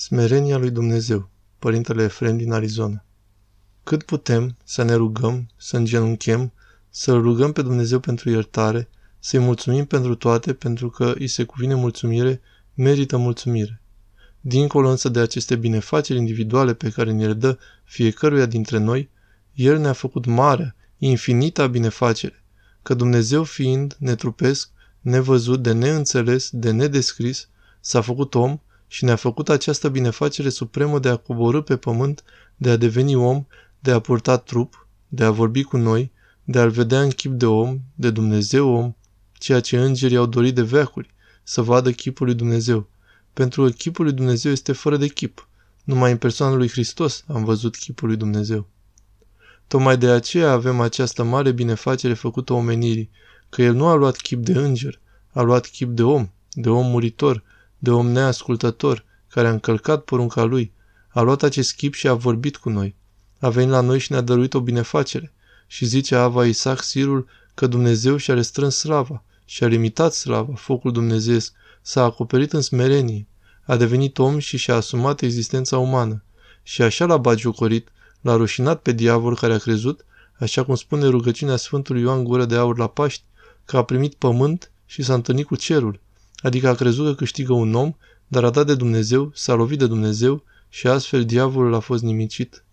Smerenia lui Dumnezeu, Părintele Efrem din Arizona. Cât putem să ne rugăm, să îngenunchem, să-L rugăm pe Dumnezeu pentru iertare, să-i mulțumim pentru toate, pentru că îi se cuvine mulțumire, merită mulțumire. Dincolo însă de aceste binefaceri individuale pe care ne le dă fiecăruia dintre noi, El ne-a făcut marea, infinita binefacere, că Dumnezeu fiind netrupesc, nevăzut, de neînțeles, de nedescris, s-a făcut om și ne-a făcut această binefacere supremă de a coborâ pe pământ, de a deveni om, de a purta trup, de a vorbi cu noi, de a-L vedea în chip de om, de Dumnezeu om, ceea ce îngerii au dorit de veacuri, să vadă chipul lui Dumnezeu. Pentru că chipul lui Dumnezeu este fără de chip. Numai în persoana lui Hristos am văzut chipul lui Dumnezeu. Tocmai de aceea avem această mare binefacere făcută omenirii, că El nu a luat chip de înger, a luat chip de om, de om muritor, de om neascultător, care a încălcat porunca lui, a luat acest chip și a vorbit cu noi. A venit la noi și ne-a dăruit o binefacere. Și zice Ava Isaac Sirul că Dumnezeu și-a restrâns slava și a limitat slava, focul dumnezeesc, s-a acoperit în smerenie, a devenit om și și-a asumat existența umană. Și așa l-a bagiocorit, l-a rușinat pe diavol care a crezut, așa cum spune rugăciunea Sfântului Ioan Gură de Aur la Paști, că a primit pământ și s-a întâlnit cu cerul, adică a crezut că câștigă un om, dar a dat de Dumnezeu, s-a lovit de Dumnezeu și astfel diavolul a fost nimicit.